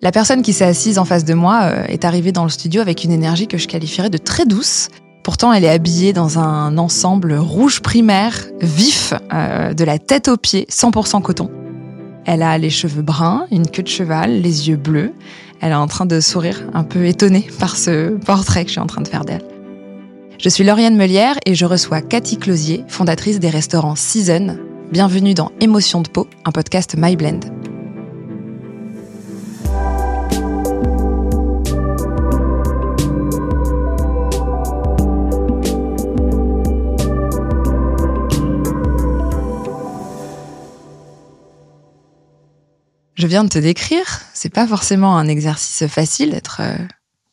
La personne qui s'est assise en face de moi euh, est arrivée dans le studio avec une énergie que je qualifierais de très douce. Pourtant, elle est habillée dans un ensemble rouge primaire, vif, euh, de la tête aux pieds, 100% coton. Elle a les cheveux bruns, une queue de cheval, les yeux bleus. Elle est en train de sourire, un peu étonnée par ce portrait que je suis en train de faire d'elle. Je suis Lauriane Melière et je reçois Cathy Closier, fondatrice des restaurants Season. Bienvenue dans Émotion de peau, un podcast My Blend. Je viens de te décrire, c'est pas forcément un exercice facile d'être euh,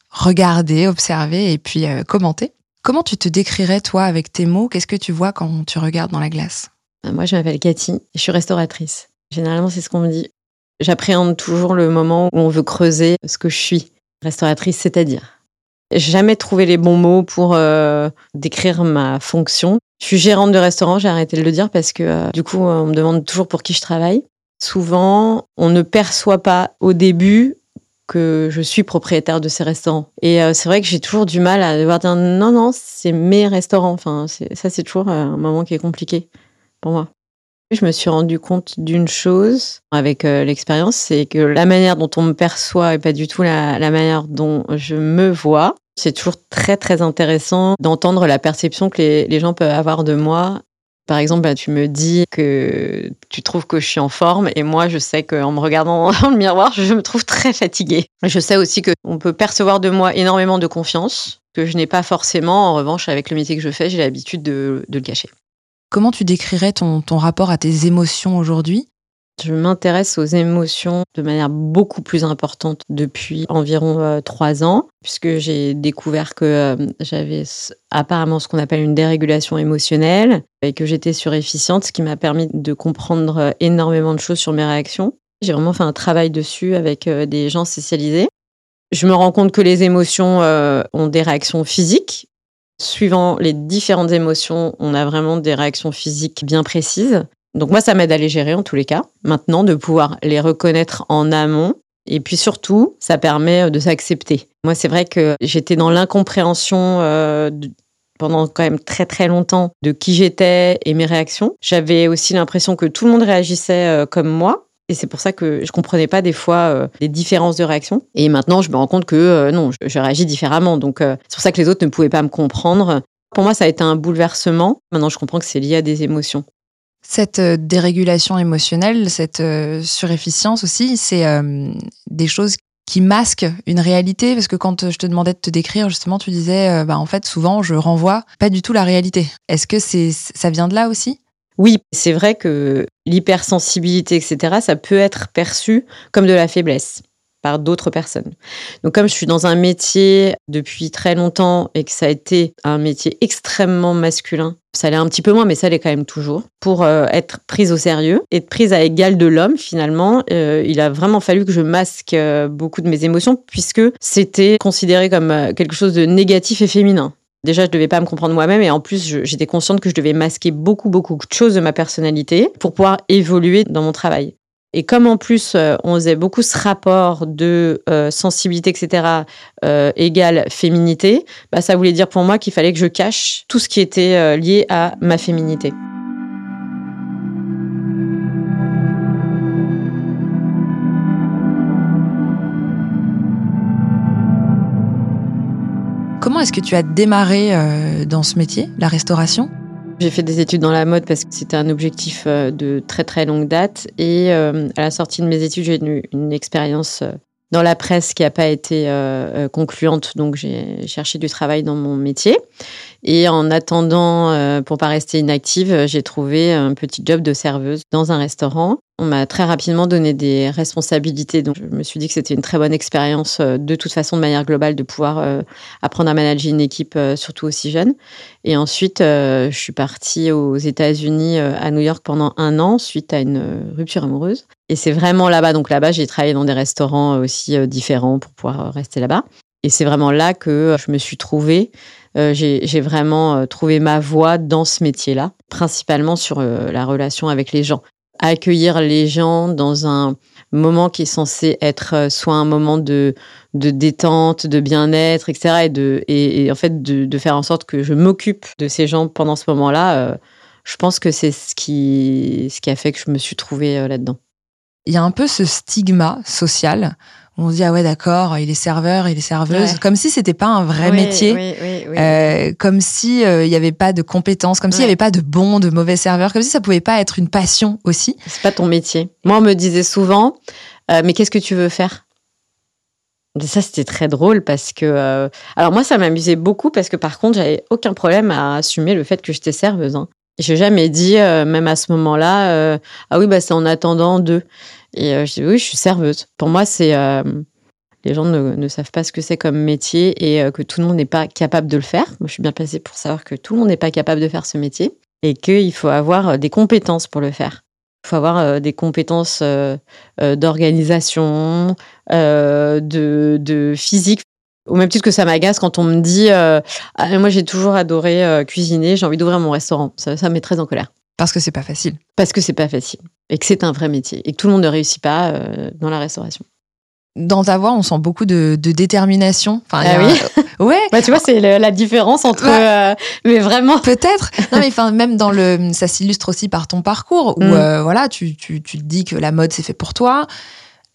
regardé, observé et puis euh, commenté. Comment tu te décrirais toi avec tes mots? Qu'est-ce que tu vois quand tu regardes dans la glace? Euh, Moi, je m'appelle Cathy, je suis restauratrice. Généralement, c'est ce qu'on me dit. J'appréhende toujours le moment où on veut creuser ce que je suis. Restauratrice, c'est-à-dire. Jamais trouvé les bons mots pour décrire ma fonction. Je suis gérante de restaurant, j'ai arrêté de le dire parce que du coup, on me demande toujours pour qui je travaille. Souvent, on ne perçoit pas au début que je suis propriétaire de ces restaurants. Et euh, c'est vrai que j'ai toujours du mal à devoir dire non, non, c'est mes restaurants. Enfin, ça, c'est toujours euh, un moment qui est compliqué pour moi. Je me suis rendu compte d'une chose avec euh, l'expérience, c'est que la manière dont on me perçoit et pas du tout la, manière dont je me vois. C'est toujours très très intéressant d'entendre la perception que les gens peuvent avoir de moi par exemple, bah, tu me dis que tu trouves que je suis en forme et moi, je sais qu'en me regardant dans le miroir, je me trouve très fatiguée. Je sais aussi qu'on peut percevoir de moi énormément de confiance que je n'ai pas forcément. En revanche, avec le métier que je fais, j'ai l'habitude de, le cacher. Comment tu décrirais ton rapport à tes émotions aujourd'hui? Je m'intéresse aux émotions de manière beaucoup plus importante depuis environ euh, trois ans, puisque j'ai découvert que euh, j'avais apparemment ce qu'on appelle une dérégulation émotionnelle et que j'étais surefficiente, ce qui m'a permis de comprendre euh, énormément de choses sur mes réactions. J'ai vraiment fait un travail dessus avec des gens spécialisés. Je me rends compte que les émotions ont des réactions physiques. Suivant les différentes émotions, on a vraiment des réactions physiques bien précises. Donc moi, ça m'aide à les gérer en tous les cas. Maintenant, de pouvoir les reconnaître en amont. Et puis surtout, ça permet euh, de s'accepter. Moi, c'est vrai que j'étais dans l'incompréhension euh, pendant quand même très très longtemps de qui j'étais et mes réactions. J'avais aussi l'impression que tout le monde réagissait euh, comme moi. Et c'est pour ça que je comprenais pas des fois les différences de réaction. Et maintenant, je me rends compte que non, je, je, réagis différemment. Donc, c'est pour ça que les autres ne pouvaient pas me comprendre. Pour moi, ça a été un bouleversement. Maintenant, je comprends que c'est lié à des émotions. Cette euh, dérégulation émotionnelle, cette euh, surefficience aussi, c'est euh, des choses qui masquent une réalité. Parce que quand je te demandais de te décrire justement tu disais bah en fait souvent je renvoie pas du tout la réalité. Est-ce que c'est ça vient de là aussi? Oui, c'est vrai que l'hypersensibilité etc ça peut être perçu comme de la faiblesse par d'autres personnes. Donc comme je suis dans un métier depuis très longtemps et que ça a été un métier extrêmement masculin, ça l'est un petit peu moins, mais ça l'est quand même toujours, pour euh, être prise au sérieux, être prise à égal de l'homme finalement, euh, il a vraiment fallu que je masque euh, beaucoup de mes émotions puisque c'était considéré comme quelque chose de négatif et féminin. Déjà, je devais pas me comprendre moi-même et en plus, j'étais consciente que je devais masquer beaucoup, beaucoup de choses de ma personnalité pour pouvoir évoluer dans mon travail. Et comme en plus, euh, on faisait beaucoup ce rapport de euh, sensibilité, etc., euh, égale féminité, bah, ça voulait dire pour moi qu'il fallait que je cache tout ce qui était lié à ma féminité. Comment est-ce que tu as démarré dans ce métier, la restauration? J'ai fait des études dans la mode parce que c'était un objectif euh, de très très longue date. Et euh, à la sortie de mes études, j'ai eu une expérience euh, dans la presse qui n'a pas été concluante. Donc j'ai cherché du travail dans mon métier. Et en attendant, pour pas rester inactive, j'ai trouvé un petit job de serveuse dans un restaurant. On m'a très rapidement donné des responsabilités, donc je me suis dit que c'était une très bonne expérience euh, de toute façon, de manière globale, de pouvoir euh, apprendre à manager une équipe, euh, surtout aussi jeune. Et ensuite, je suis partie aux États-Unis, à New York, pendant un an, suite à une rupture amoureuse. Et c'est vraiment là-bas, donc là-bas, j'ai travaillé dans des restaurants aussi différents pour pouvoir rester là-bas. Et c'est vraiment là que je me suis trouvée. j'ai vraiment trouvé ma voie dans ce métier-là, principalement sur la relation avec les gens accueillir les gens dans un moment qui est censé être soit un moment de, de détente, de bien-être, etc. Et, de, et, en fait, de, faire en sorte que je m'occupe de ces gens pendant ce moment-là, je pense que c'est ce qui, ce qui a fait que je me suis trouvée là-dedans. Il y a un peu ce stigma social on se dit ah ouais d'accord il est serveur il est serveuse. Comme si c'était pas un vrai métier. euh, comme si euh, il y avait pas de compétences comme s'il y avait pas de bons de mauvais serveurs comme si ça pouvait pas être une passion aussi. C'est pas ton métier. Moi on me disait souvent euh, mais qu'est-ce que tu veux faire? Ça c'était très drôle parce que alors moi ça m'amusait beaucoup parce que par contre j'avais aucun problème à assumer le fait que j'étais serveuse hein. j'ai jamais dit même à ce moment-là ah oui bah c'est en attendant deux et euh, je dis oui, je suis serveuse. Pour moi, c'est euh, les gens ne, savent pas ce que c'est comme métier et euh, que tout le monde n'est pas capable de le faire. Moi, je suis bien placée pour savoir que tout le monde n'est pas capable de faire ce métier et qu'il faut avoir des compétences pour le faire. Il faut avoir des compétences d'organisation, de, physique. Au même titre que ça m'agace quand on me dit ah, Moi, j'ai toujours adoré cuisiner, j'ai envie d'ouvrir mon restaurant. Ça me met très en colère. Parce que c'est pas facile. Parce que c'est pas facile. Et que c'est un vrai métier. Et que tout le monde ne réussit pas euh, dans la restauration. Dans ta voix, on sent beaucoup de, détermination. Enfin, ah oui. ouais. Bah, tu vois, c'est la différence entre. Euh, mais vraiment. Peut-être. Non, mais enfin, même dans le, ça s'illustre aussi par ton parcours où mm. euh, voilà, tu, tu, tu te dis que la mode c'est fait pour toi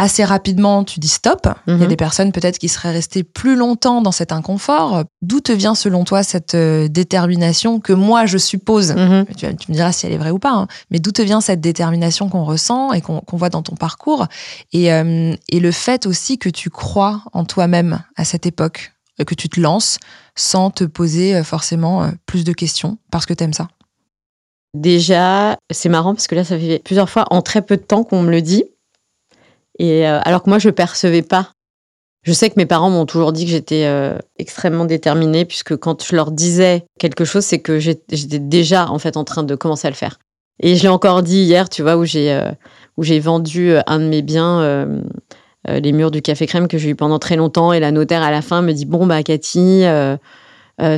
assez rapidement, tu dis stop. Il y a mhm. des personnes peut-être qui seraient restées plus longtemps dans cet inconfort. D'où te vient selon toi cette euh, détermination que moi je suppose, mhm. tu, me diras si elle est vraie ou pas, hein, mais d'où te vient cette détermination qu'on ressent et qu'on voit dans ton parcours? Et, euh, et le fait aussi que tu crois en toi-même à cette époque, que tu te lances sans te poser euh, forcément plus de questions parce que tu aimes ça? Déjà, c'est marrant parce que là, ça fait plusieurs fois en très peu de temps qu'on me le dit. Et euh, alors que moi, je percevais pas. Je sais que mes parents m'ont toujours dit que j'étais euh, extrêmement déterminée, puisque quand je leur disais quelque chose, c'est que j'étais déjà en fait en train de commencer à le faire. Et je l'ai encore dit hier, tu vois, où j'ai euh, vendu un de mes biens, les murs du café crème que j'ai eu pendant très longtemps, et la notaire à la fin me dit bon bah Cathy.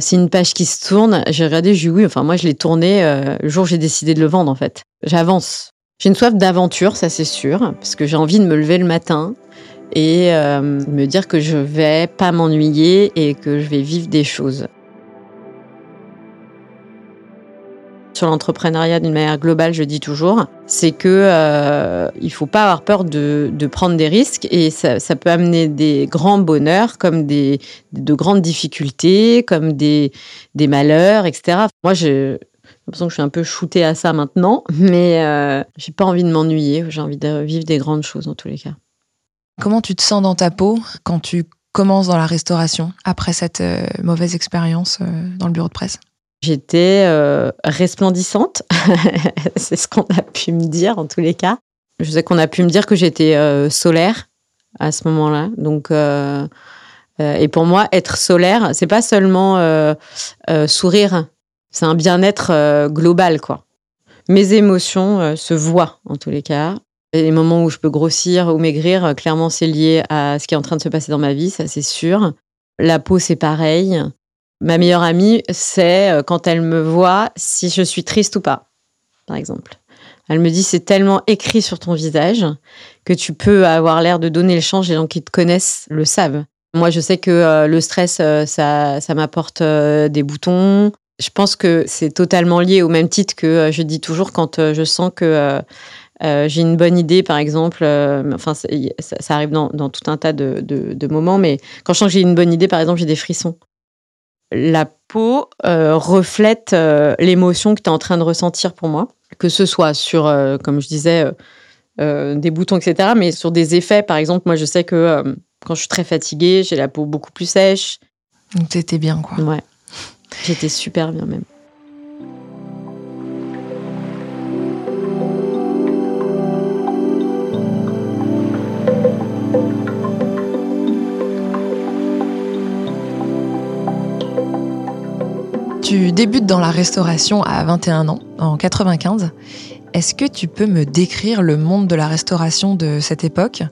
c'est une page qui se tourne. J'ai regardé, j'ai dit oui. Enfin, moi, je l'ai tourné le jour où j'ai décidé de le vendre, en fait. J'avance. J'ai une soif d'aventure, ça c'est sûr, parce que j'ai envie de me lever le matin et euh, me dire que je vais pas m'ennuyer et que je vais vivre des choses. Sur l'entrepreneuriat d'une manière globale, je dis toujours, c'est que euh, il faut pas avoir peur de, prendre des risques et ça, peut amener des grands bonheurs comme des de grandes difficultés, comme des des malheurs, etc. Moi, je l'impression que je suis un peu shootée à ça maintenant, mais euh, j'ai pas envie de m'ennuyer. J'ai envie de vivre des grandes choses en tous les cas. Comment tu te sens dans ta peau quand tu commences dans la restauration après cette euh, mauvaise expérience euh, dans le bureau de presse? J'étais resplendissante, c'est ce qu'on a pu me dire en tous les cas. Je sais qu'on a pu me dire que j'étais solaire à ce moment-là. Donc, et pour moi, être solaire, c'est pas seulement sourire, c'est un bien-être euh, global, quoi. Mes émotions euh, se voient, en tous les cas. les moments où je peux grossir ou maigrir, euh, clairement, c'est lié à ce qui est en train de se passer dans ma vie, ça c'est sûr. La peau, c'est pareil. Ma meilleure amie, c'est quand elle me voit si je suis triste ou pas, par exemple. Elle me dit, c'est tellement écrit sur ton visage que tu peux avoir l'air de donner le change. Les gens qui te connaissent le savent. Moi, je sais que le stress, ça, ça m'apporte des boutons, je pense que c'est totalement lié au même titre que euh, je dis toujours quand euh, je sens que euh, j'ai une bonne idée, par exemple. enfin, ça, arrive dans, tout un tas de, moments, mais quand je sens que j'ai une bonne idée, par exemple, j'ai des frissons. La peau reflète l'émotion que tu es en train de ressentir pour moi, que ce soit sur, comme je disais, des boutons, etc., mais sur des effets. Par exemple, moi, je sais que quand je suis très fatiguée, j'ai la peau beaucoup plus sèche. Donc, t'étais bien, quoi. Ouais. J'étais super bien même. Tu débutes dans la restauration à 21 ans, en 95. Est-ce que tu peux me décrire le monde de la restauration de cette époque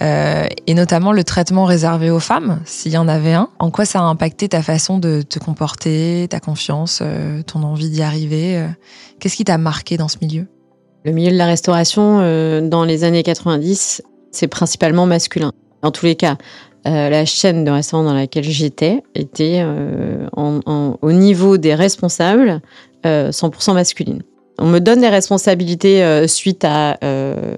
euh, et notamment le traitement réservé aux femmes, s'il y en avait un? En quoi ça a impacté ta façon de te comporter, ta confiance, euh, ton envie d'y arriver euh? Qu'est-ce qui t'a marqué dans ce milieu? Le milieu de la restauration, dans les années 90, C'est principalement masculin. En tous les cas, euh, la chaîne de restaurant dans laquelle j'étais était euh, au niveau des responsables 100% masculine. On me donne des responsabilités suite à,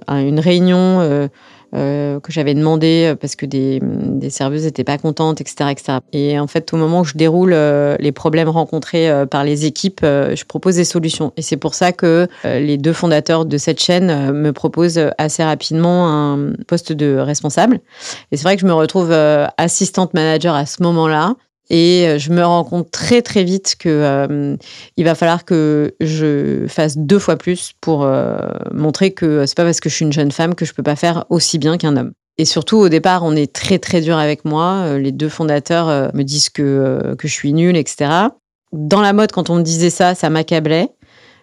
une réunion euh, que j'avais demandé euh, parce que des, des serveuses n'étaient pas contentes, etc., etc. Et en fait, au moment où je déroule euh, les problèmes rencontrés par les équipes, je propose des solutions. Et c'est pour ça que les deux fondateurs de cette chaîne me proposent assez rapidement un poste de responsable. Et c'est vrai que je me retrouve assistante manager à ce moment-là. Et euh, je me rends compte très très vite que euh, il va falloir que je fasse deux fois plus pour euh, montrer que c'est pas parce que je suis une jeune femme que je peux pas faire aussi bien qu'un homme. Et surtout au départ, on est très très dur avec moi. Les deux fondateurs me disent que que je suis nulle, etc. Dans la mode, quand on me disait ça, ça m'accablait.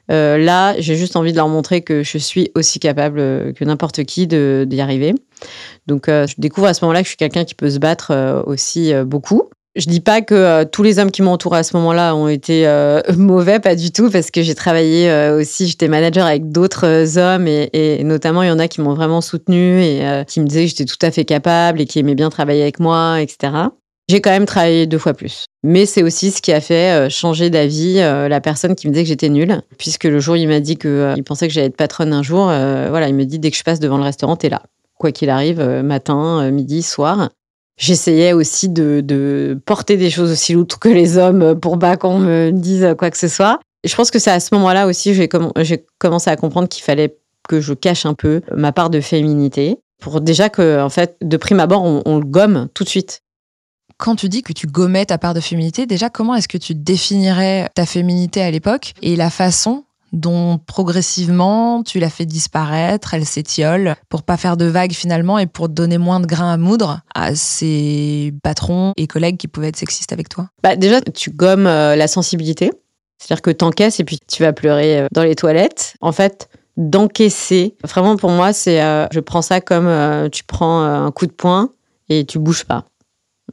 là, j'ai juste envie de leur montrer que je suis aussi capable que n'importe qui d'y arriver. Donc, je découvre à ce moment-là que je suis quelqu'un qui peut se battre aussi beaucoup. Je dis pas que euh, tous les hommes qui m'entourent à ce moment-là ont été euh, mauvais, pas du tout, parce que j'ai travaillé euh, aussi, j'étais manager avec d'autres hommes et, notamment il y en a qui m'ont vraiment soutenu et qui me disaient que j'étais tout à fait capable et qui aimaient bien travailler avec moi, etc. J'ai quand même travaillé deux fois plus. Mais c'est aussi ce qui a fait changer d'avis la personne qui me disait que j'étais nulle, puisque le jour où il m'a dit qu'il pensait que j'allais être patronne un jour, voilà, il me dit dès que je passe devant le restaurant, t'es là. Quoi qu'il arrive, matin, midi, soir. J'essayais aussi de, porter des choses aussi lourdes que les hommes pour pas qu'on me dise quoi que ce soit. je pense que c'est à ce moment-là aussi que j'ai commencé à comprendre qu'il fallait que je cache un peu ma part de féminité pour déjà que, en fait, de prime abord, on, on le gomme tout de suite. Quand tu dis que tu gommais ta part de féminité, déjà, comment est-ce que tu définirais ta féminité à l'époque et la façon dont progressivement tu la fais disparaître, elle s'étiole pour pas faire de vagues finalement et pour donner moins de grains à moudre à ces patrons et collègues qui pouvaient être sexistes avec toi bah Déjà, tu gommes euh, la sensibilité. C'est-à-dire que t'encaisses et puis tu vas pleurer euh, dans les toilettes. En fait, d'encaisser, vraiment pour moi, c'est euh, je prends ça comme tu prends un coup de poing et tu bouges pas.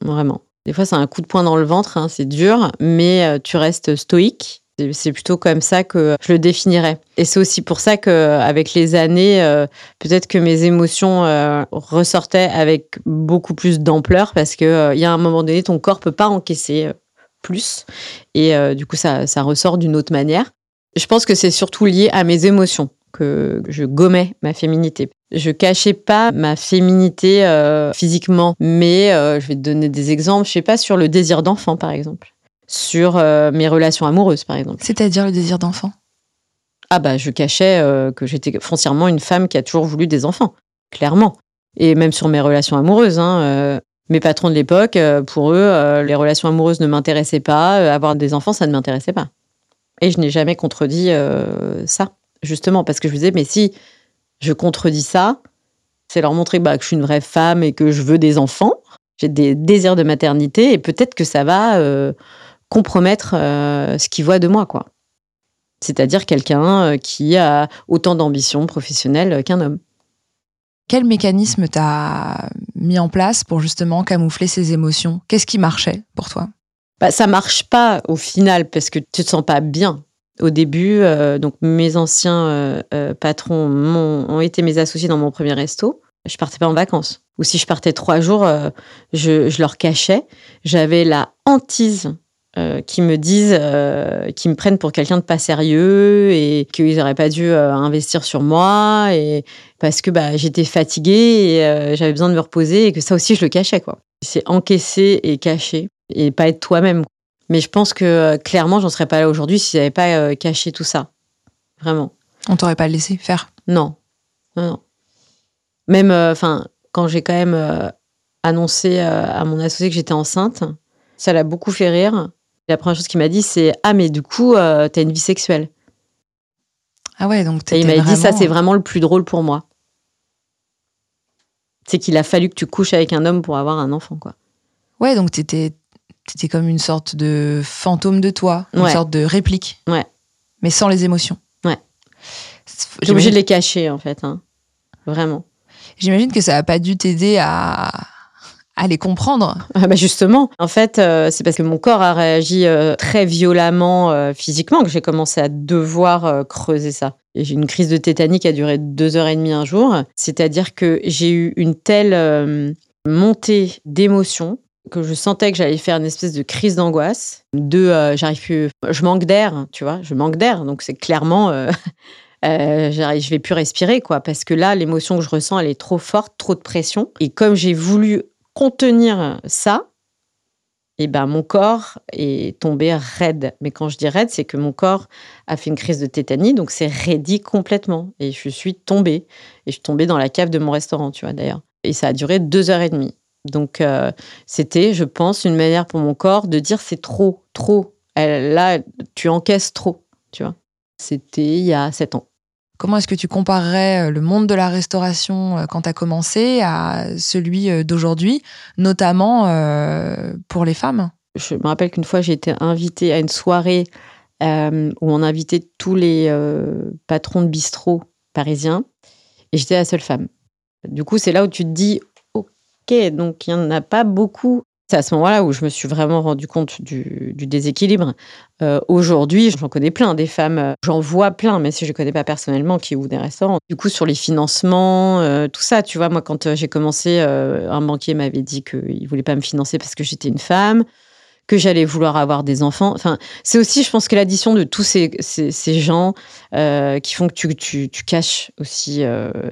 Vraiment. Des fois, c'est un coup de poing dans le ventre, hein, c'est dur, mais tu restes stoïque c'est plutôt comme ça que je le définirais. Et c'est aussi pour ça qu'avec les années, euh, peut-être que mes émotions euh, ressortaient avec beaucoup plus d'ampleur parce qu'il euh, y a un moment donné, ton corps peut pas encaisser plus. Et du coup, ça, ça ressort d'une autre manière. Je pense que c'est surtout lié à mes émotions que je gommais ma féminité. Je cachais pas ma féminité physiquement, mais je vais te donner des exemples. Je sais pas sur le désir d'enfant, par exemple sur euh, mes relations amoureuses, par exemple. C'est-à-dire le désir d'enfant? Ah bah je cachais euh, que j'étais foncièrement une femme qui a toujours voulu des enfants, clairement. Et même sur mes relations amoureuses. Hein, euh, mes patrons de l'époque, pour eux, les relations amoureuses ne m'intéressaient pas, avoir des enfants, ça ne m'intéressait pas. Et je n'ai jamais contredit ça, justement, parce que je me disais, mais si je contredis ça, c'est leur montrer bah, que je suis une vraie femme et que je veux des enfants, j'ai des désirs de maternité, et peut-être que ça va compromettre euh, ce qu'il voit de moi, quoi. C'est-à-dire quelqu'un euh, qui a autant d'ambition professionnelle qu'un homme. Quel mécanisme t'as mis en place pour justement camoufler ces émotions? Qu'est-ce qui marchait pour toi? Bah, Ça marche pas au final parce que tu te sens pas bien. Au début, euh, donc mes anciens patrons ont, été mes associés dans mon premier resto. Je partais pas en vacances. Ou si je partais trois jours, je, je, leur cachais. J'avais la hantise euh, qui me disent, euh, qui me prennent pour quelqu'un de pas sérieux et qu'ils n'auraient pas dû euh, investir sur moi et parce que bah, j'étais fatiguée et j'avais besoin de me reposer et que ça aussi je le cachais quoi. C'est encaisser et cacher et pas être toi-même. Mais je pense que clairement j'en serais pas là aujourd'hui si j'avais pas caché tout ça. Vraiment. On t'aurait pas laissé faire? Non, non, non. Même, enfin, quand j'ai quand même annoncé à mon associé que j'étais enceinte, ça l'a beaucoup fait rire la première chose qu'il m'a dit, c'est Ah, mais du coup, euh, t'as une vie sexuelle. Ah ouais, donc Et il m'a dit Ça, c'est vraiment le plus drôle pour moi. C'est qu'il a fallu que tu couches avec un homme pour avoir un enfant, quoi. Ouais, donc t'étais étais comme une sorte de fantôme de toi, une sorte de réplique. Ouais. Mais sans les émotions. Ouais. J'ai obligé de les cacher, en fait. Hein. Vraiment. J'imagine que ça n'a pas dû t'aider à à les comprendre. Ah bah justement, en fait, euh, c'est parce que mon corps a réagi euh, très violemment euh, physiquement que j'ai commencé à devoir creuser ça. J'ai une crise de tétanie qui a duré deux heures et demie un jour. C'est-à-dire que j'ai eu une telle montée d'émotions que je sentais que j'allais faire une espèce de crise d'angoisse. De, j'arrive plus, je manque d'air, tu vois, je manque d'air. Donc c'est clairement, je vais plus respirer, quoi, parce que là, l'émotion que je ressens, elle est trop forte, trop de pression. Et comme j'ai voulu contenir ça, et eh ben mon corps est tombé raide. Mais quand je dis raide, c'est que mon corps a fait une crise de tétanie, donc c'est raidi complètement. Et je suis tombée. Et je suis tombée dans la cave de mon restaurant, tu vois, d'ailleurs. Et ça a duré deux heures et demie. Donc euh, c'était, je pense, une manière pour mon corps de dire c'est trop, trop. là, tu encaisses trop, tu vois. C'était il y a sept ans. Comment est-ce que tu comparerais euh, le monde de la restauration euh, quand tu as commencé à celui euh, d'aujourd'hui, notamment pour les femmes? Je me rappelle qu'une fois, j'ai été invitée à une soirée où on invitait tous les patrons de bistrot parisiens et j'étais la seule femme. Du coup, c'est là où tu te dis, OK, donc il n'y en a pas beaucoup c'est à ce moment-là où je me suis vraiment rendu compte du, déséquilibre. Euh, aujourd'hui, j'en connais plein des femmes, euh, j'en vois plein, mais si je ne connais pas personnellement, qui ouvrent des restaurants. Du coup, sur les financements, euh, tout ça, tu vois, moi, quand j'ai commencé, un banquier m'avait dit qu'il ne voulait pas me financer parce que j'étais une femme que j'allais vouloir avoir des enfants. Enfin, c'est aussi, je pense que l'addition de tous ces, gens qui font que tu caches aussi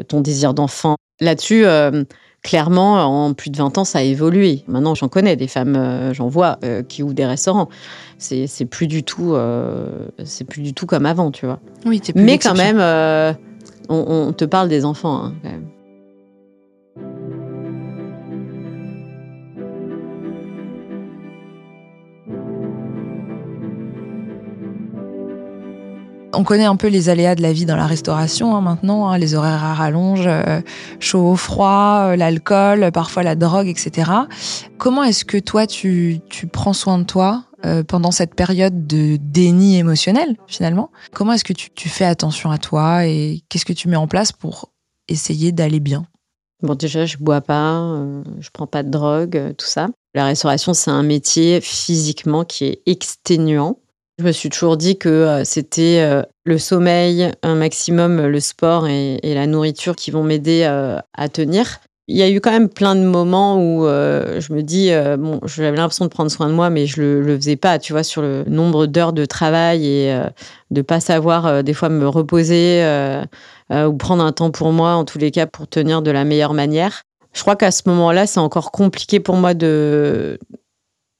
ton désir d'enfant. Là-dessus, clairement, en plus de 20 ans, ça a évolué. Maintenant, j'en connais des femmes, euh, j'en vois, euh, qui ouvrent des restaurants. C'est, plus du tout, euh, c'est plus du tout comme avant, tu vois. Oui, Mais quand même, on, te parle des enfants, hein, quand même. On connaît un peu les aléas de la vie dans la restauration hein, maintenant, hein, les horaires à rallonge, euh, chaud, froid, euh, l'alcool, parfois la drogue, etc. Comment est-ce que toi, tu, prends soin de toi euh, pendant cette période de déni émotionnel, finalement? Comment est-ce que tu, fais attention à toi et qu'est-ce que tu mets en place pour essayer d'aller bien? Bon, déjà, je bois pas, je prends pas de drogue, tout ça. La restauration, c'est un métier physiquement qui est exténuant. Je me suis toujours dit que euh, c'était euh, le sommeil, un maximum, le sport et, la nourriture qui vont m'aider euh, à tenir. Il y a eu quand même plein de moments où je me dis, bon, j'avais l'impression de prendre soin de moi, mais je le, le faisais pas, tu vois, sur le nombre d'heures de travail et de pas savoir des fois me reposer ou prendre un temps pour moi, en tous les cas, pour tenir de la meilleure manière. Je crois qu'à ce moment-là, c'est encore compliqué pour moi de,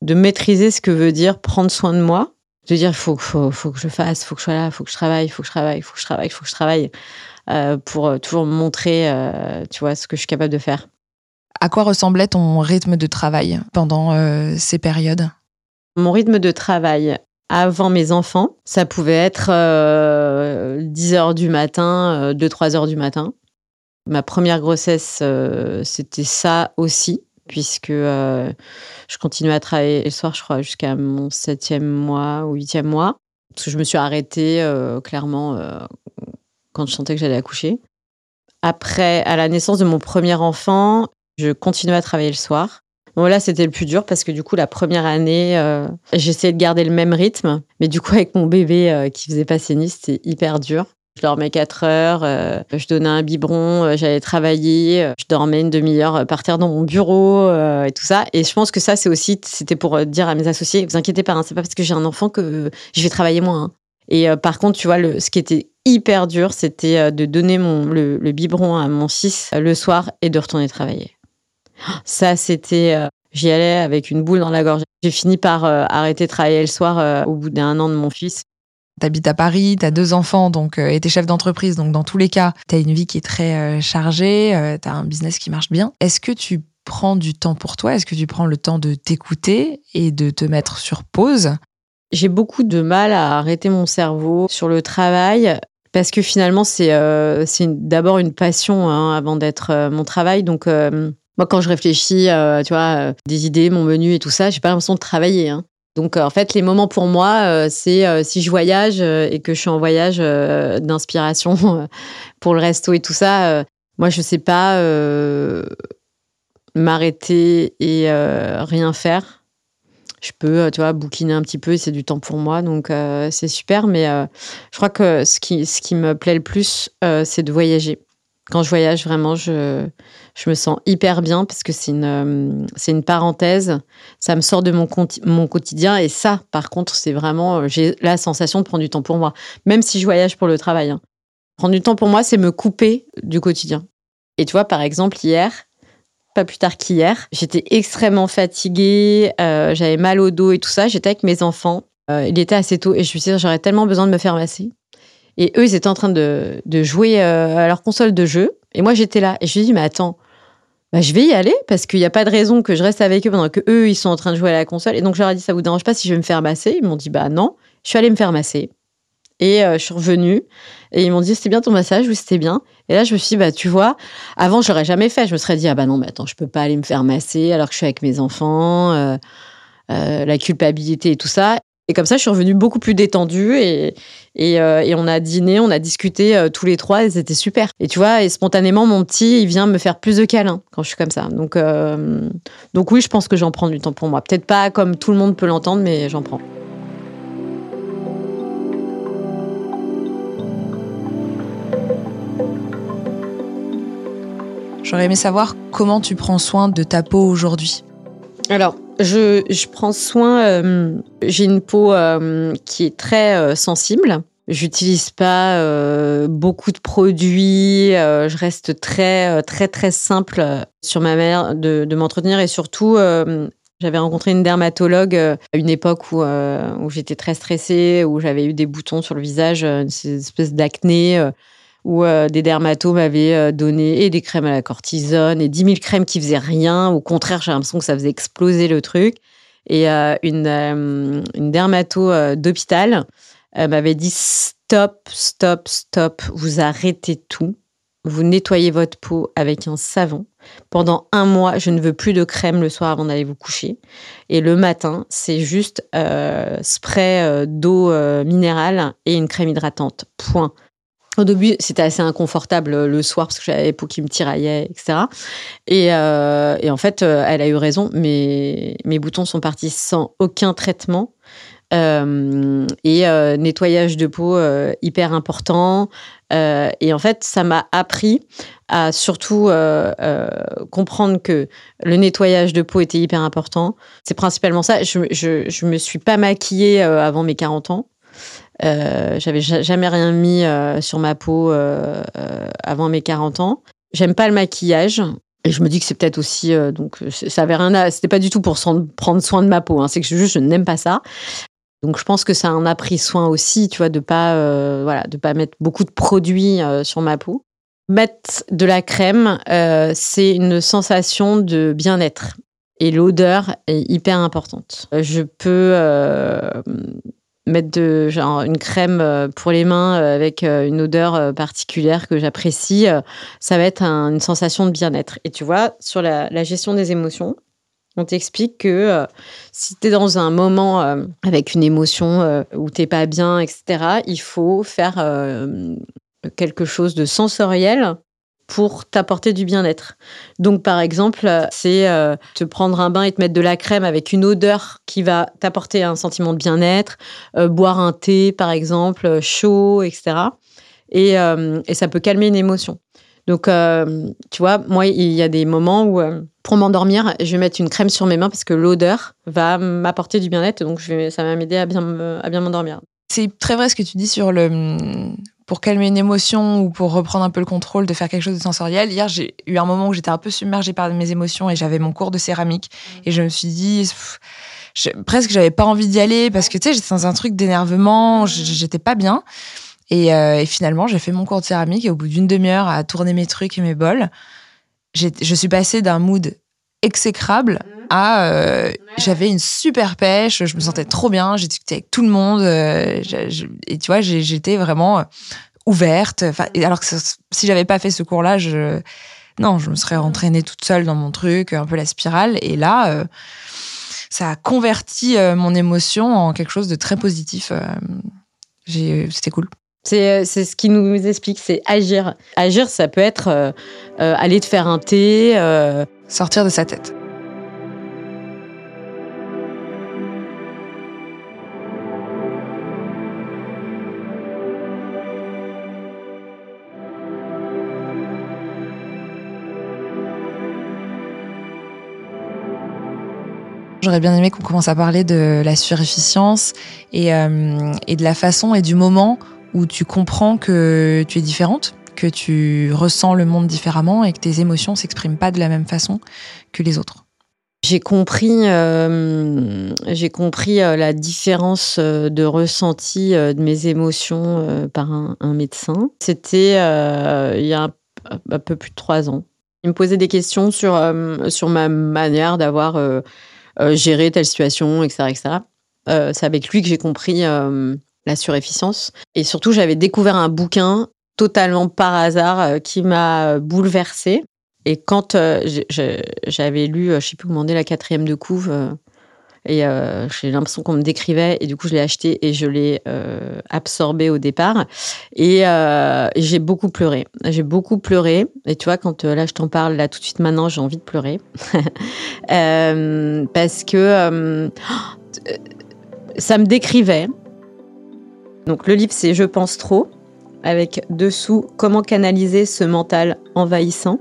de maîtriser ce que veut dire prendre soin de moi de dire faut, faut, faut que je fasse, faut que je sois là, faut que je travaille, faut que je travaille, faut que je travaille, faut que je travaille, euh, pour euh, toujours montrer, euh, tu vois, ce que je suis capable de faire. À quoi ressemblait ton rythme de travail pendant ces périodes? Mon rythme de travail avant mes enfants, ça pouvait être 10 heures du matin, 2-3 heures du matin. Ma première grossesse, c'était ça aussi puisque euh, je continuais à travailler le soir, je crois, jusqu'à mon septième mois ou huitième mois. Parce que je me suis arrêtée euh, clairement euh, quand je sentais que j'allais accoucher. Après, à la naissance de mon premier enfant, je continuais à travailler le soir. Bon, là, c'était le plus dur parce que du coup, la première année, j'essayais de garder le même rythme. Mais du coup, avec mon bébé qui faisait pas sénie, c'était hyper dur. Je dormais 4 heures, euh, je donnais un biberon, euh, j'allais travailler, euh, je dormais une demi-heure par terre dans mon bureau et tout ça. Et je pense que ça, c'est aussi, c'était pour dire à mes associés, vous inquiétez pas, hein, c'est pas parce que j'ai un enfant que je vais travailler moins. Hein. Et par contre, tu vois, ce qui était hyper dur, c'était de donner le, biberon à mon fils le soir et de retourner travailler. Ça, c'était, j'y allais avec une boule dans la gorge. J'ai fini par arrêter de travailler le soir au bout d'un an de mon fils T'habites à Paris, t'as deux enfants, donc euh, et t'es chef d'entreprise, donc dans tous les cas, t'as une vie qui est très euh, chargée, euh, t'as un business qui marche bien. Est-ce que tu prends du temps pour toi? Est-ce que tu prends le temps de t'écouter et de te mettre sur pause? J'ai beaucoup de mal à arrêter mon cerveau sur le travail parce que finalement c'est d'abord une passion hein, avant d'être mon travail. Donc moi quand je réfléchis, tu vois, des idées, mon menu et tout ça, j'ai pas l'impression de travailler. Hein. Donc en fait, les moments pour moi, euh, c'est euh, si je voyage euh, et que je suis en voyage d'inspiration pour le resto et tout ça. moi, je sais pas. m'arrêter et rien faire. Je peux, tu vois, bouquiner un petit peu et c'est du temps pour moi, donc c'est super. Mais je crois que ce qui, ce qui me plaît le plus, c'est de voyager. Quand je voyage, vraiment, je, je me sens hyper bien parce que c'est une, euh, c'est une parenthèse. Ça me sort de mon, mon quotidien. Et ça, par contre, c'est vraiment, euh, j'ai la sensation de prendre du temps pour moi, même si je voyage pour le travail. Hein. Prendre du temps pour moi, c'est me couper du quotidien. Et tu vois, par exemple, hier, pas plus tard qu'hier, j'étais extrêmement fatiguée, euh, j'avais mal au dos et tout ça. J'étais avec mes enfants. il était assez tôt et je me suis dit, j'aurais tellement besoin de me faire masser. Et eux, ils étaient en train de, jouer euh, à leur console de jeu. Et moi, j'étais là. Et je me suis dit, mais attends, bah, je vais y aller parce qu'il n'y a pas de raison que je reste avec eux pendant que eux, ils sont en train de jouer à la console. Et donc, je leur ai dit, ça vous dérange pas si je vais me faire masser? Ils m'ont dit, bah non. Je suis allée me faire masser. Et euh, je suis revenue. Et ils m'ont dit, c'était bien ton massage Oui, c'était bien? Et là, je me suis dit, bah, tu vois, avant, je jamais fait. Je me serais dit, ah bah non, mais attends, je peux pas aller me faire masser alors que je suis avec mes enfants. Euh, la culpabilité et tout ça. Et comme ça, je suis revenue beaucoup plus détendue et, et, euh, et on a dîné, on a discuté euh, tous les trois et c'était super. Et tu vois, et spontanément, mon petit, il vient me faire plus de câlins quand je suis comme ça. Donc, euh, donc oui, je pense que j'en prends du temps pour moi. Peut-être pas comme tout le monde peut l'entendre, mais j'en prends. J'aurais aimé savoir comment tu prends soin de ta peau aujourd'hui. Alors, je, prends soin. Euh, j'ai une peau euh, qui est très euh, sensible. J'utilise pas beaucoup de produits. je reste très, très, très simple sur ma manière de, m'entretenir et surtout. j'avais rencontré une dermatologue à une époque où j'étais très stressée, où j'avais eu des boutons sur le visage, une espèce d'acné où euh, des dermatos m'avaient euh, donné et des crèmes à la cortisone et 10 000 crèmes qui faisaient rien. Au contraire, j'ai l'impression que ça faisait exploser le truc. Et euh, une, une dermato d'hôpital m'avait dit stop, stop, stop, vous arrêtez tout. Vous nettoyez votre peau avec un savon. Pendant un mois, je ne veux plus de crème le soir avant d'aller vous coucher. Et le matin, c'est juste spray d'eau minérale et une crème hydratante. Point. Au début, c'était assez inconfortable euh, le soir parce que j'avais peau qui me tiraillait, etc. Et, euh, et en fait, euh, elle a eu raison. Mes, mes boutons sont partis sans aucun traitement. Et nettoyage de peau hyper important. et en fait, ça m'a appris à surtout comprendre que le nettoyage de peau était hyper important. C'est principalement ça. Je, je me suis pas maquillée avant mes 40 ans. Euh, j'avais jamais rien mis euh, sur ma peau euh, avant mes 40 ans. J'aime pas le maquillage. Et je me dis que c'est peut-être aussi donc ça avait rien c'était pas du tout pour prendre soin de ma peau hein. c'est que juste je n'aime pas ça donc je pense que ça en a pris soin aussi tu vois de pas voilà de pas mettre beaucoup de produits sur ma peau mettre de la crème c'est une sensation de bien-être et l'odeur est hyper importante je peux mettre genre, une crème euh, pour les mains euh, avec euh, une odeur particulière que j'apprécie, ça va être une sensation de bien-être. Et tu vois, sur la, gestion des émotions, on t'explique que si tu es dans un moment avec une émotion où t'es pas bien, etc., il faut faire quelque chose de sensoriel pour t'apporter du bien-être. Donc, par exemple, c'est euh, te prendre un bain et te mettre de la crème avec une odeur qui va t'apporter un sentiment de bien-être, euh, boire un thé, par exemple, euh, chaud, etc. Et, ça peut calmer une émotion. Donc, tu vois, moi, il y a des moments où, pour m'endormir, je vais mettre une crème sur mes mains parce que l'odeur va m'apporter du bien-être. Donc, ça va m'aider à bien, à bien m'endormir. C'est très vrai ce que tu dis sur le pour calmer une émotion ou pour reprendre un peu le contrôle de faire quelque chose de sensoriel. Hier, j'ai eu un moment où j'étais un peu submergée par mes émotions et j'avais mon cours de céramique mmh. et je me suis dit presque j'avais pas envie d'y aller parce que tu sais j'étais dans un truc d'énervement, mmh. j'étais pas bien. Et, euh, et finalement, j'ai fait mon cours de céramique et au bout d'une demi-heure à tourner mes trucs et mes bols, je suis passée d'un mood exécrable mmh. À euh, j'avais une super pêche, je me sentais trop bien, j'ai discuté avec tout le monde euh, et tu vois j'étais vraiment euh, ouverte. alors que si j'avais pas fait ce cours-là, je non, je me serais entraînée toute seule dans mon truc, un peu la spirale. Et là, ça a converti mon émotion en quelque chose de très positif. C'était cool. C'est ce qui nous explique, c'est agir. Agir, ça peut être aller te faire un thé. Sortir de sa tête. J'aurais bien aimé qu'on commence à parler de la surefficience et, euh, et de la façon et du moment où tu comprends que tu es différente, que tu ressens le monde différemment et que tes émotions s'expriment pas de la même façon que les autres. J'ai compris, euh, compris euh, la différence de ressenti de mes émotions par un, médecin. C'était il y a un, peu plus de trois ans. Il me posait des questions sur, sur ma manière d'avoir gérer telle situation, etc. etc. Euh, c'est avec lui que j'ai compris euh, la surefficience. Et surtout, j'avais découvert un bouquin totalement par hasard qui m'a bouleversée. Et quand j'avais lu, je sais plus comment la quatrième de couve, et euh, j'ai l'impression qu'on me décrivait et du coup je l'ai acheté et je l'ai euh, absorbé au départ et, euh, j'ai beaucoup pleuré. J'ai beaucoup pleuré et tu vois quand là je t'en parle là tout de suite maintenant j'ai envie de pleurer parce que ça me décrivait. Donc le livre c'est Je pense trop avec dessous comment canaliser ce mental envahissant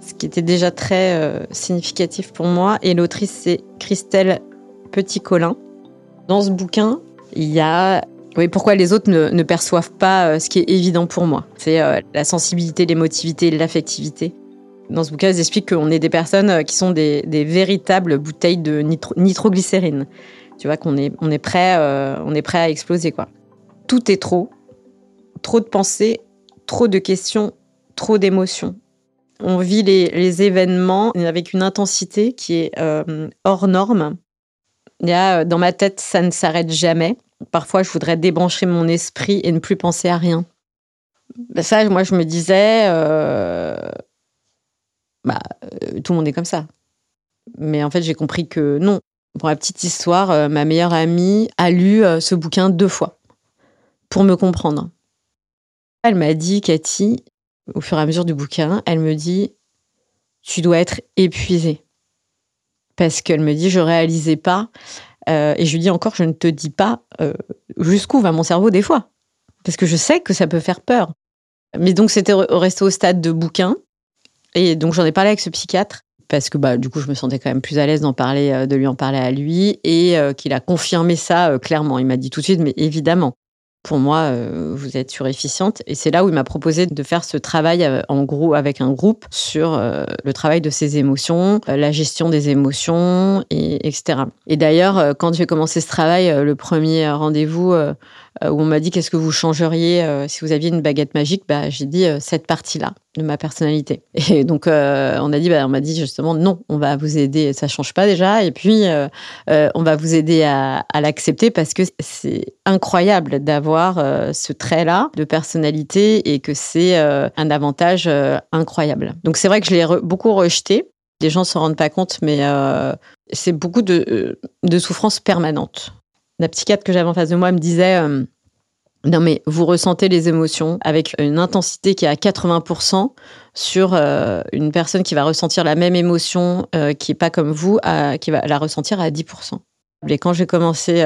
ce qui était déjà très significatif pour moi. Et l'autrice, c'est Christelle Petit Colin. Dans ce bouquin, il y a oui, pourquoi les autres ne, perçoivent pas euh, ce qui est évident pour moi. C'est euh, la sensibilité, l'émotivité, l'affectivité. Dans ce bouquin, ils expliquent qu'on est des personnes euh, qui sont des, véritables bouteilles de nitroglycérine. Tu vois qu'on est, on est, prêt, on est prêt à exploser. quoi. Tout est trop. Trop de pensées, trop de questions, trop d'émotions. On vit les, événements avec une intensité qui est hors norme il y a, euh, dans ma tête, ça ne s'arrête jamais. Parfois, je voudrais débrancher mon esprit et ne plus penser à rien. Bah, ça, moi, je me disais, euh, bah, euh, tout le monde est comme ça. Mais en fait, j'ai compris que non. Pour la petite histoire, ma meilleure amie a lu ce bouquin deux fois pour me comprendre. Elle m'a dit, Cathy, au fur et à mesure du bouquin, elle me dit, tu dois être épuisée parce qu'elle me dit je réalisais pas. Euh, et je lui dis encore, je ne te dis pas euh, jusqu'où va mon cerveau des fois, parce que je sais que ça peut faire peur. Mais donc c'était resté au stade de bouquin, et donc j'en ai parlé avec ce psychiatre parce que bah du coup je me sentais quand même plus à l'aise d'en parler, euh, de lui en parler à lui, et qu'il a confirmé ça clairement. Il m'a dit tout de suite, mais évidemment, pour moi, euh, vous êtes surefficiente. Et c'est là où il m'a proposé de faire ce travail euh, en gros avec un groupe sur euh, le travail de ses émotions, la gestion des émotions, et, etc. Et d'ailleurs, quand j'ai commencé ce travail, le premier rendez-vous où on m'a dit qu'est-ce que vous changeriez si vous aviez une baguette magique, bah, j'ai dit cette partie-là de ma personnalité. Et donc on a dit, bah, on m'a dit justement non, on va vous aider, ça change pas déjà, et puis on va vous aider à, l'accepter parce que c'est incroyable d'avoir euh, ce trait-là de personnalité et que c'est euh, un avantage euh, incroyable. Donc c'est vrai que je l'ai beaucoup rejeté. Les gens s'en rendent pas compte, mais c'est beaucoup de, de souffrance permanente. La psychiatre que j'avais en face de moi me disait non mais vous ressentez les émotions avec une intensité qui est à 80% sur une personne qui va ressentir la même émotion qui est pas comme vous, qui va la ressentir à 10%. Et quand j'ai commencé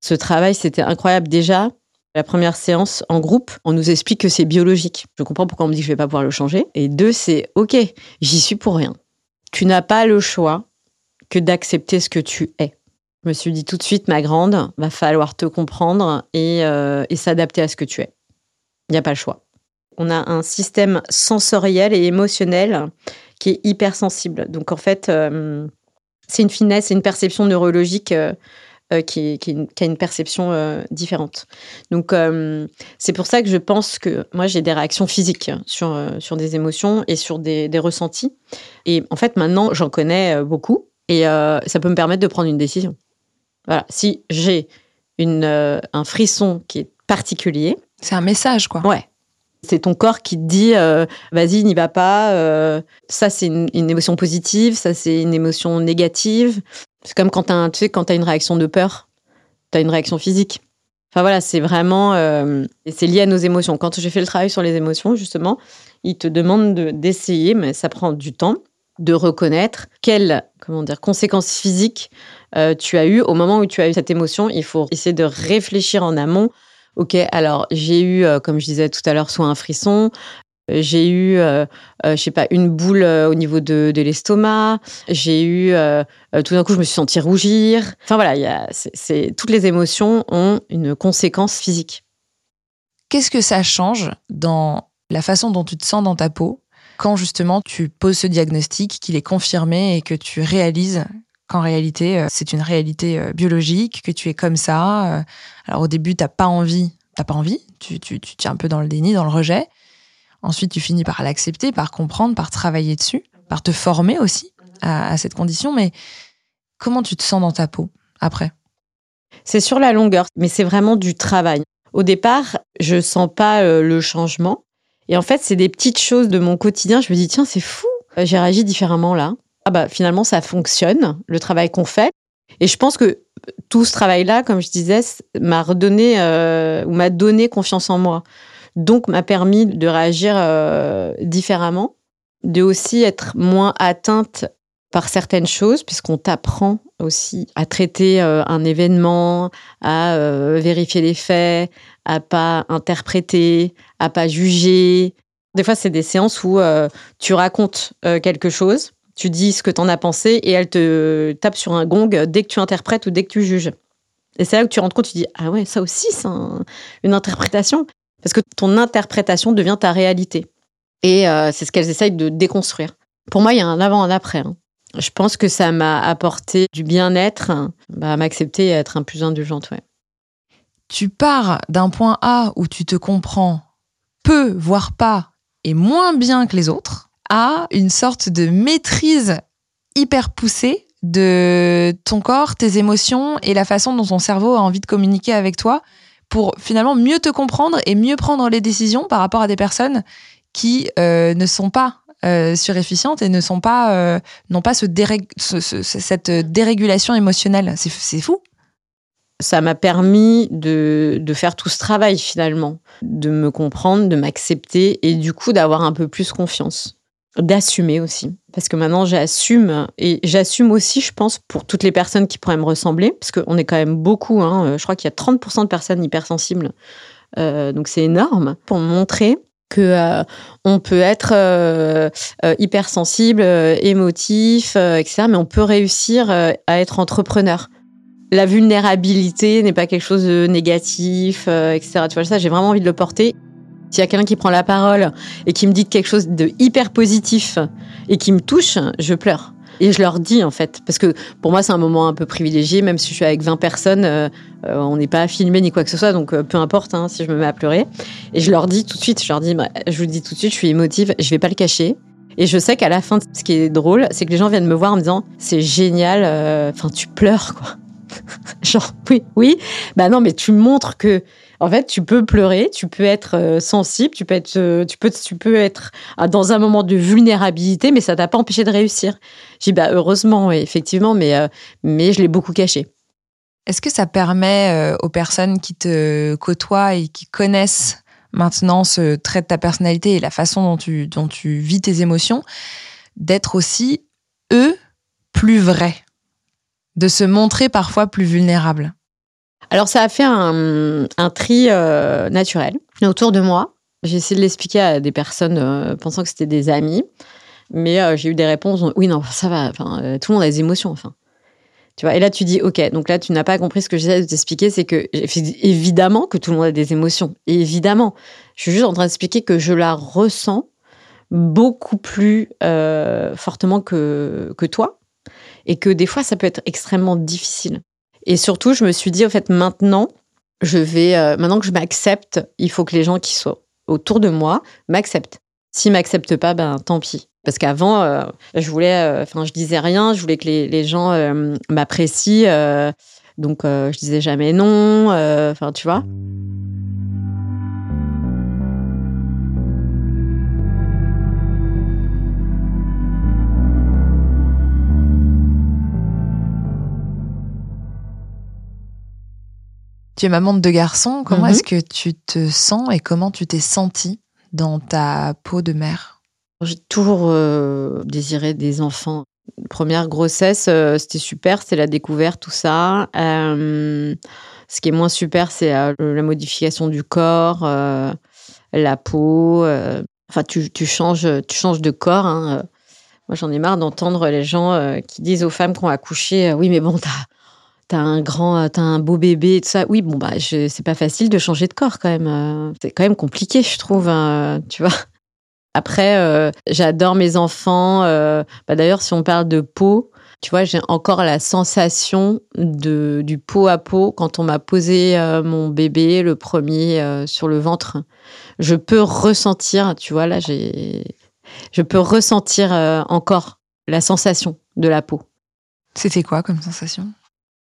ce travail, c'était incroyable déjà la première séance en groupe, on nous explique que c'est biologique. Je comprends pourquoi on me dit que je vais pas pouvoir le changer. Et deux, c'est OK, j'y suis pour rien. Tu n'as pas le choix que d'accepter ce que tu es. Je me suis dit tout de suite, ma grande, va falloir te comprendre et, euh, s'adapter à ce que tu es. Il n'y a pas le choix. On a un système sensoriel et émotionnel qui est hypersensible. Donc en fait, euh, c'est une finesse, c'est une perception neurologique euh, qui, a une perception différente. Donc, c'est pour ça que je pense que moi, j'ai des réactions physiques sur des émotions et sur des, ressentis. Et en fait, maintenant, j'en connais beaucoup et ça peut me permettre de prendre une décision. Voilà. Si j'ai une, un frisson qui est particulier. C'est un message, quoi. Ouais. C'est ton corps qui te dit vas-y, n'y va pas. ça, c'est une, une, émotion positive. Ça, c'est une émotion négative. C'est comme quand tu sais, quand as une réaction de peur, tu as une réaction physique. Enfin voilà, c'est vraiment, euh, c'est lié à nos émotions. Quand j'ai fait le travail sur les émotions, justement, il te demande d'essayer, mais ça prend du temps, de reconnaître quelles comment dire, conséquences physiques euh, tu as eu au moment où tu as eu cette émotion. Il faut essayer de réfléchir en amont. Ok, alors j'ai eu, euh, comme je disais tout à l'heure, soit un frisson, j'ai eu, euh, euh, je sais pas, une boule euh, au niveau de, l'estomac. J'ai eu, tout d'un coup, je me suis sentie rougir. Enfin voilà, c'est, toutes les émotions ont une conséquence physique. Qu'est-ce que ça change dans la façon dont tu te sens dans ta peau quand justement tu poses ce diagnostic, qu'il est confirmé et que tu réalises qu'en réalité, c'est une réalité biologique, que tu es comme ça. Alors au début, t'as pas envie, t'as pas envie, tu, tu, tu tiens un peu dans le déni, dans le rejet. Ensuite, tu finis par l'accepter, par comprendre, par travailler dessus, par te former aussi à, cette condition. Mais comment tu te sens dans ta peau après? C'est sur la longueur, mais c'est vraiment du travail. Au départ, je sens pas euh, le changement. Et en fait, c'est des petites choses de mon quotidien. Je me dis, tiens, c'est fou. Euh, j'ai réagi différemment là. Ah bah finalement, ça fonctionne, le travail qu'on fait. Et je pense que tout ce travail-là, comme je disais, m'a redonné euh, ou m'a donné confiance en moi donc m'a permis de réagir euh, différemment, de aussi être moins atteinte par certaines choses, puisqu'on t'apprend aussi à traiter euh, un événement, à vérifier les faits, à pas interpréter, à pas juger. Des fois, c'est des séances où tu racontes quelque chose, tu dis ce que tu en as pensé et elle te tape sur un gong dès que tu interprètes ou dès que tu juges. Et c'est là que tu rends compte, tu dis ah ouais, ça aussi c'est une interprétation. Parce que ton interprétation devient ta réalité. Et euh, c'est ce qu'elles essayent de déconstruire. Pour moi, il y a un avant, un après. Hein. Je pense que ça m'a apporté du bien-être, bah, m'accepter et être un plus indulgente. Ouais. Tu pars d'un point A où tu te comprends peu, voire pas, et moins bien que les autres, à une sorte de maîtrise hyper poussée de ton corps, tes émotions et la façon dont ton cerveau a envie de communiquer avec toi pour finalement mieux te comprendre et mieux prendre les décisions par rapport à des personnes qui euh, ne sont pas euh, surefficientes et ne sont pas euh, n'ont pas ce, cette dérégulation émotionnelle. C'est fou. Ça m'a permis de, faire tout ce travail finalement, de me comprendre, de m'accepter et du coup d'avoir un peu plus confiance d'assumer aussi. Parce que maintenant, j'assume, et j'assume aussi, je pense, pour toutes les personnes qui pourraient me ressembler, parce qu'on est quand même beaucoup, hein, euh, je crois qu'il y a 30% de personnes hypersensibles, euh, donc c'est énorme, pour montrer que euh, on peut être hypersensible, émotif, etc., mais on peut réussir à être entrepreneur. La vulnérabilité n'est pas quelque chose de négatif, etc. Tu vois, ça, j'ai vraiment envie de le porter. S'il y a quelqu'un qui prend la parole et qui me dit quelque chose de hyper positif et qui me touche, je pleure. Et je leur dis en fait, parce que pour moi c'est un moment un peu privilégié, même si je suis avec 20 personnes, euh, euh, on n'est pas filmé ni quoi que ce soit, donc euh, peu importe hein, si je me mets à pleurer. Et je leur dis tout de suite, je leur dis, bah, je vous dis tout de suite, je suis émotive, je vais pas le cacher. Et je sais qu'à la fin, ce qui est drôle, c'est que les gens viennent me voir en me disant, c'est génial, enfin tu pleures quoi. Genre oui, oui, bah non, mais tu montres que en fait, tu peux pleurer, tu peux être euh, sensible, tu peux être, euh, tu peux, tu peux être ah, dans un moment de vulnérabilité, mais ça t'a pas empêché de réussir. J'ai bah, heureusement, effectivement, mais, euh, mais je l'ai beaucoup caché. Est-ce que ça permet aux personnes qui te côtoient et qui connaissent maintenant ce trait de ta personnalité et la façon dont tu, dont tu vis tes émotions, d'être aussi, eux, plus vrais, de se montrer parfois plus vulnérables? Alors, ça a fait un, tri euh, naturel autour de moi. J'ai essayé de l'expliquer à des personnes euh, pensant que c'était des amis, mais euh, j'ai eu des réponses oui, non, ça va, enfin, tout le monde a des émotions, enfin. Tu vois, et là, tu dis, OK, donc là, tu n'as pas compris ce que j'essaie de t'expliquer, c'est que, évidemment, que tout le monde a des émotions. évidemment, je suis juste en train d'expliquer que je la ressens beaucoup plus fortement que, que toi, et que des fois, ça peut être extrêmement difficile. Et surtout, je me suis dit, au fait, maintenant, je vais, euh, maintenant que je m'accepte, il faut que les gens qui sont autour de moi m'acceptent. S'ils m'acceptent pas, ben tant pis. Parce qu'avant, euh, je voulais, euh, enfin, je disais rien, je voulais que les, les gens m'apprécient, donc je disais jamais non, enfin, tu vois. Tu es maman de deux garçons. Comment Mhm. est-ce que tu te sens et comment tu t'es sentie dans ta peau de mère? J'ai toujours euh, désiré des enfants. Première grossesse, euh, c'était super, c'est la découverte, tout ça. Euh, ce qui est moins super, c'est euh, la modification du corps, euh, la peau. euh, Enfin, tu, tu changes, tu changes de corps. hein. Moi, j'en ai marre d'entendre les gens euh, qui disent aux femmes qui ont accouché, euh, oui, mais bon, t'as T'as un grand, euh, t'as un beau bébé et tout ça. Oui, bon, bah, c'est pas facile de changer de corps quand même. euh, C'est quand même compliqué, je trouve, hein, tu vois. Après, euh, j'adore mes enfants. euh, bah, D'ailleurs, si on parle de peau, tu vois, j'ai encore la sensation de, du peau à peau quand on m'a posé euh, mon bébé, le premier, euh, sur le ventre. Je peux ressentir, tu vois, là, j'ai, je peux ressentir euh, encore la sensation de la peau. C'était quoi comme sensation?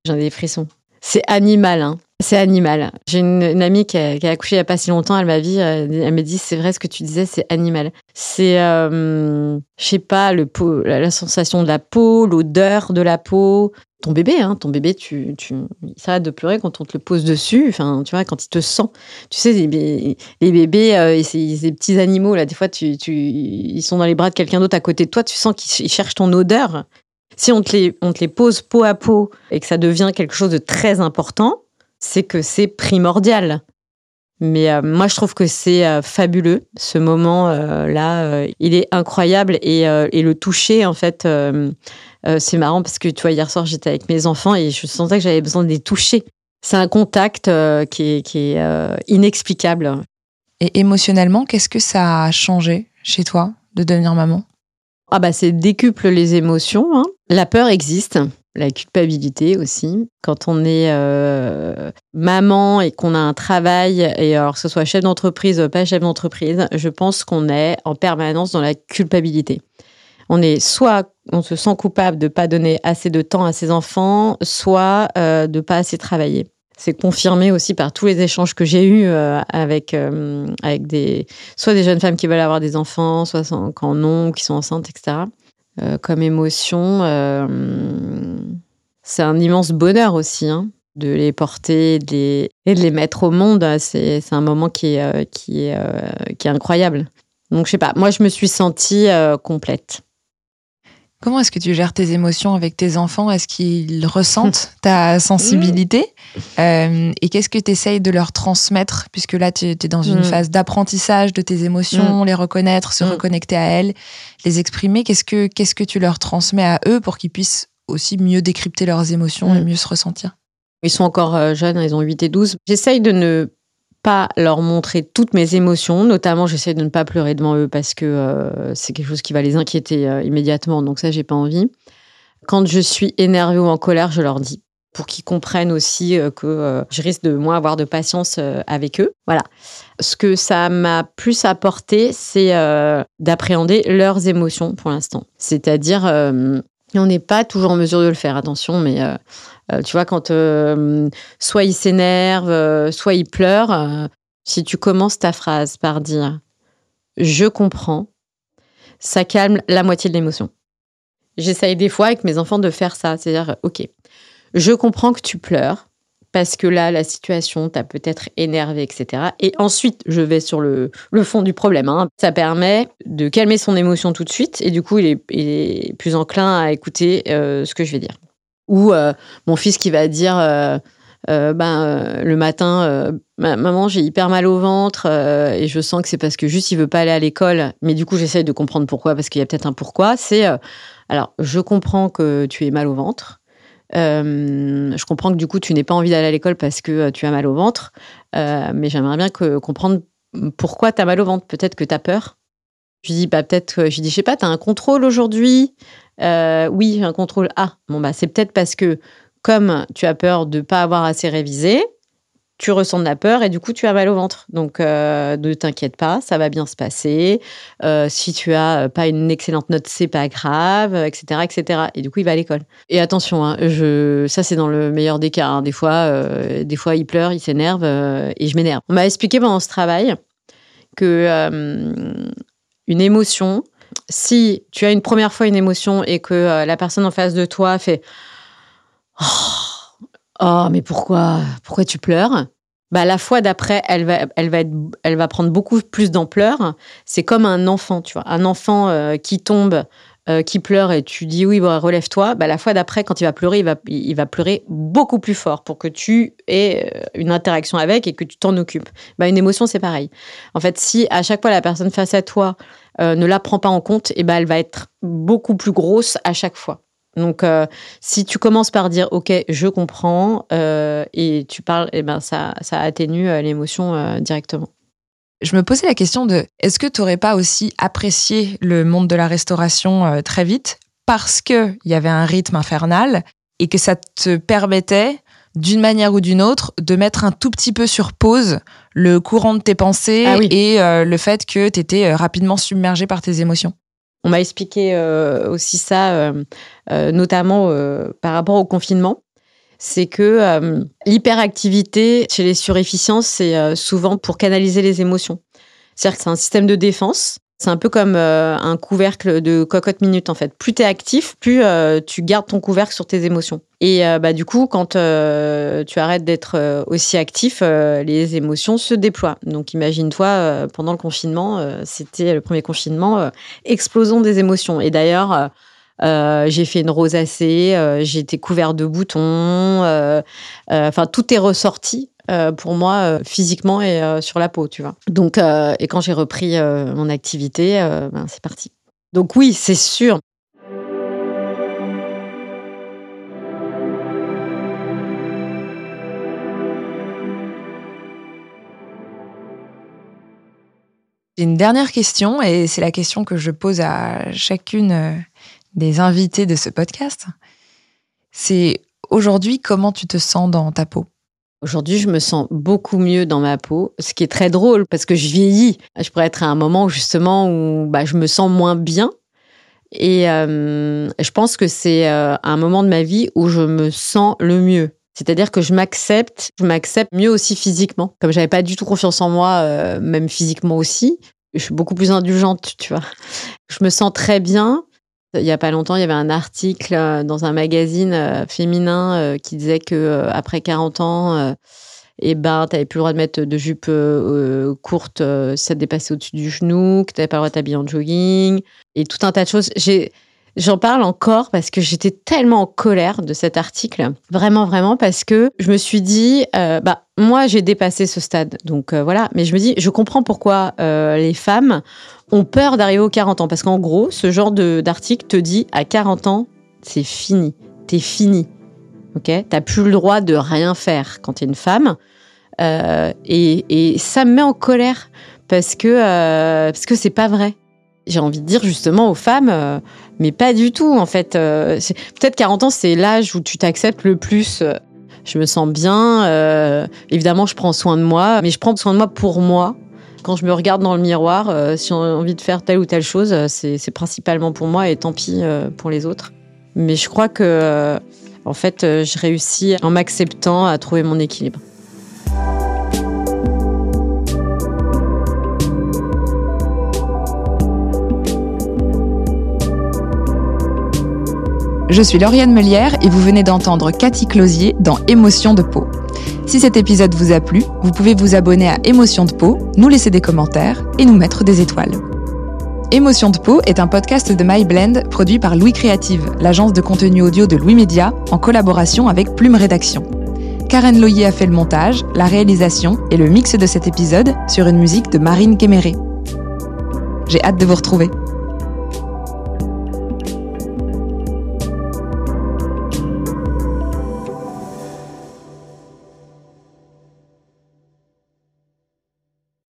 J'en ai des frissons. C'est animal, hein. C'est animal. J'ai une, amie qui a, accouché il n'y a pas si longtemps. Elle m'a dit, euh, elle m'a dit, c'est vrai ce que tu disais, c'est animal. C'est, euh, je sais pas, le la, sensation de la peau, l'odeur de la peau. Ton bébé, hein, ton bébé, tu, tu, il s'arrête de pleurer quand on te le pose dessus. Enfin, tu vois, quand il te sent. Tu sais, les, les bébés, euh, ces, ces petits animaux là, des fois, tu, tu, ils sont dans les bras de quelqu'un d'autre à côté de toi. Tu sens qu'ils ils cherchent ton odeur. Si on te, les, on te les pose peau à peau et que ça devient quelque chose de très important, c'est que c'est primordial. Mais euh, moi, je trouve que c'est euh, fabuleux, ce moment-là. euh, il est incroyable. Et, le toucher, en fait, c'est marrant parce que, tu vois, hier soir, j'étais avec mes enfants et je sentais que j'avais besoin de les toucher. C'est un contact qui est, inexplicable. Et émotionnellement, qu'est-ce que ça a changé chez toi de devenir maman? Ah bah c'est décuple les émotions. hein. La peur existe, la culpabilité aussi. Quand on est euh, maman et qu'on a un travail, et alors que ce soit chef d'entreprise, pas chef d'entreprise, je pense qu'on est en permanence dans la culpabilité. On est soit on se sent coupable de pas donner assez de temps à ses enfants, soit euh, de pas assez travailler. C'est confirmé aussi par tous les échanges que j'ai eus euh, avec, euh, avec des, soit des jeunes femmes qui veulent avoir des enfants, soit en ont, qui sont enceintes, etc. Euh, comme émotion, c'est un immense bonheur aussi hein, de les porter et de les mettre au monde. C'est un moment qui est, qui, est, qui est incroyable. Donc, je sais pas, moi, je me suis sentie complète. Comment est-ce que tu gères tes émotions avec tes enfants? Est-ce qu'ils ressentent ta sensibilité? Euh, Et qu'est-ce que tu essayes de leur transmettre? Puisque là, tu es dans une Mm. phase d'apprentissage de tes émotions, les reconnaître, se Mm. reconnecter à elles, les exprimer. Qu'est-ce que, qu'est-ce que tu leur transmets à eux pour qu'ils puissent aussi mieux décrypter leurs émotions et Mm. mieux se ressentir? Ils sont encore euh, jeunes, ils ont 8 et 12. J'essaye de ne pas leur montrer toutes mes émotions, notamment j'essaye de ne pas pleurer devant eux parce que euh, c'est quelque chose qui va les inquiéter euh, immédiatement, donc ça j'ai pas envie. Quand je suis énervée ou en colère, je leur dis pour qu'ils comprennent aussi euh, que je risque de moins avoir de patience avec eux. Voilà. Ce que ça m'a plus apporté, c'est d'appréhender leurs émotions pour l'instant. C'est-à-dire, on n'est pas toujours en mesure de le faire, attention, mais euh, tu vois, quand euh, soit il s'énerve, euh, soit il pleure, si tu commences ta phrase par dire je comprends, ça calme la moitié de l'émotion. J'essaye des fois avec mes enfants de faire ça, c'est-à-dire ok, je comprends que tu pleures parce que là, la situation t'a peut-être énervé, etc. Et ensuite, je vais sur le, fond du problème. hein. Ça permet de calmer son émotion tout de suite et du coup, il est, plus enclin à écouter ce que je vais dire. Ou euh, mon fils qui va dire euh, euh, ben, le matin, Ma- maman, j'ai hyper mal au ventre et je sens que c'est parce que juste il veut pas aller à l'école. Mais du coup, j'essaye de comprendre pourquoi, parce qu'il y a peut-être un pourquoi. C'est alors, je comprends que tu aies mal au ventre. Je comprends que du coup, tu n'aies pas envie d'aller à l'école parce que tu as mal au ventre. Mais j'aimerais bien que, comprendre pourquoi tu as mal au ventre. Peut-être que tu as peur. Je dis, bah, peut-être, je dis, je sais pas, tu as un contrôle aujourd'hui Euh, Oui, un contrôle. Ah, bon, bah, c'est peut-être parce que comme tu as peur de pas avoir assez révisé, tu ressens de la peur et du coup tu as mal au ventre. Donc euh, ne t'inquiète pas, ça va bien se passer. Euh, si tu as pas une excellente note, c'est pas grave, etc., etc. Et du coup il va à l'école. Et attention, hein, je, ça c'est dans le meilleur des cas. hein. Des fois, des fois il pleure, il s'énerve et je m'énerve. On m'a expliqué pendant ce travail que une émotion, si tu as une première fois une émotion et que euh, la personne en face de toi fait Oh, Oh, mais pourquoi Pourquoi tu pleures? Bah, la fois d'après, elle va, elle, va elle va prendre beaucoup plus d'ampleur. C'est comme un enfant, tu vois. Un enfant euh, qui tombe, euh, qui pleure et tu dis oui, relève-toi. Bah, la fois d'après, quand il va pleurer, il va, il va pleurer beaucoup plus fort pour que tu aies euh, une interaction avec et que tu t'en occupes. Bah, une émotion, c'est pareil. En fait, si à chaque fois la personne face à toi ne la prend pas en compte, et bah, elle va être beaucoup plus grosse à chaque fois. Donc, euh, si tu commences par dire OK, je comprends, euh, et tu parles, eh ben ça, ça atténue euh, l'émotion directement. Je me posais la question de est-ce que tu n'aurais pas aussi apprécié le monde de la restauration très vite parce qu'il y avait un rythme infernal et que ça te permettait, d'une manière ou d'une autre, de mettre un tout petit peu sur pause le courant de tes pensées ah et le fait que tu étais rapidement submergé par tes émotions? On m'a expliqué euh, aussi ça, euh, euh, notamment par rapport au confinement. C'est que l'hyperactivité chez les surefficients, c'est souvent pour canaliser les émotions. C'est-à-dire que c'est un système de défense c'est un peu comme euh, un couvercle de cocotte minute en fait. Plus tu es actif, plus euh, tu gardes ton couvercle sur tes émotions. Et euh, bah, du coup, quand tu arrêtes d'être aussi actif, les émotions se déploient. Donc imagine-toi, pendant le confinement, c'était le premier confinement, explosion des émotions. Et d'ailleurs, j'ai fait une rosacée, j'ai été couvert de boutons, enfin tout est ressorti euh, pour moi euh, physiquement et euh, sur la peau, tu vois. Donc, et quand j'ai repris mon activité, ben, c'est parti. Donc oui, c'est sûr. J'ai une dernière question et c'est la question que je pose à chacune des invités de ce podcast. C'est aujourd'hui comment tu te sens dans ta peau? Aujourd'hui, je me sens beaucoup mieux dans ma peau, ce qui est très drôle parce que je vieillis. Je pourrais être à un moment justement où bah, je me sens moins bien. Et euh, je pense que c'est euh, un moment de ma vie où je me sens le mieux. C'est-à-dire que je m'accepte, je m'accepte mieux aussi physiquement. Comme j'avais pas du tout confiance en moi, euh, même physiquement aussi, je suis beaucoup plus indulgente, tu vois. Je me sens très bien. Il y a pas longtemps, il y avait un article euh, dans un magazine euh, féminin euh, qui disait que après 40 ans, et ben, tu n'avais plus le droit de mettre de jupe courte si ça te dépassait au-dessus du genou, que tu n'avais pas le droit de t'habiller en jogging, et tout un tas de choses. J'ai J'en parle encore parce que j'étais tellement en colère de cet article. Vraiment, vraiment, parce que je me suis dit, euh, bah, moi, j'ai dépassé ce stade. Donc euh, voilà. Mais je me dis, je comprends pourquoi euh, les femmes ont peur d'arriver aux 40 ans. Parce qu'en gros, ce genre d'article te dit, à 40 ans, c'est fini. T'es fini. Ok? T'as plus le droit de rien faire quand t'es une femme. Et, et, ça me met en colère parce que, parce que c'est pas vrai j'ai envie de dire justement aux femmes, euh, mais pas du tout en fait. Euh, peut-être 40 ans, c'est l'âge où tu t'acceptes le plus. Je me sens bien, euh, évidemment, je prends soin de moi, mais je prends soin de moi pour moi. Quand je me regarde dans le miroir, si on a envie de faire telle ou telle chose, c'est principalement pour moi et tant pis pour les autres. Mais je crois que, en fait, je réussis en m'acceptant à trouver mon équilibre. Je suis Lauriane Melière et vous venez d'entendre Cathy Closier dans Émotion de peau. Si cet épisode vous a plu, vous pouvez vous abonner à Émotion de peau, nous laisser des commentaires et nous mettre des étoiles. Émotion de peau est un podcast de MyBlend produit par Louis Créative, l'agence de contenu audio de Louis Média, en collaboration avec Plume Rédaction. Karen Loyer a fait le montage, la réalisation et le mix de cet épisode sur une musique de Marine Kéméré. J'ai hâte de vous retrouver.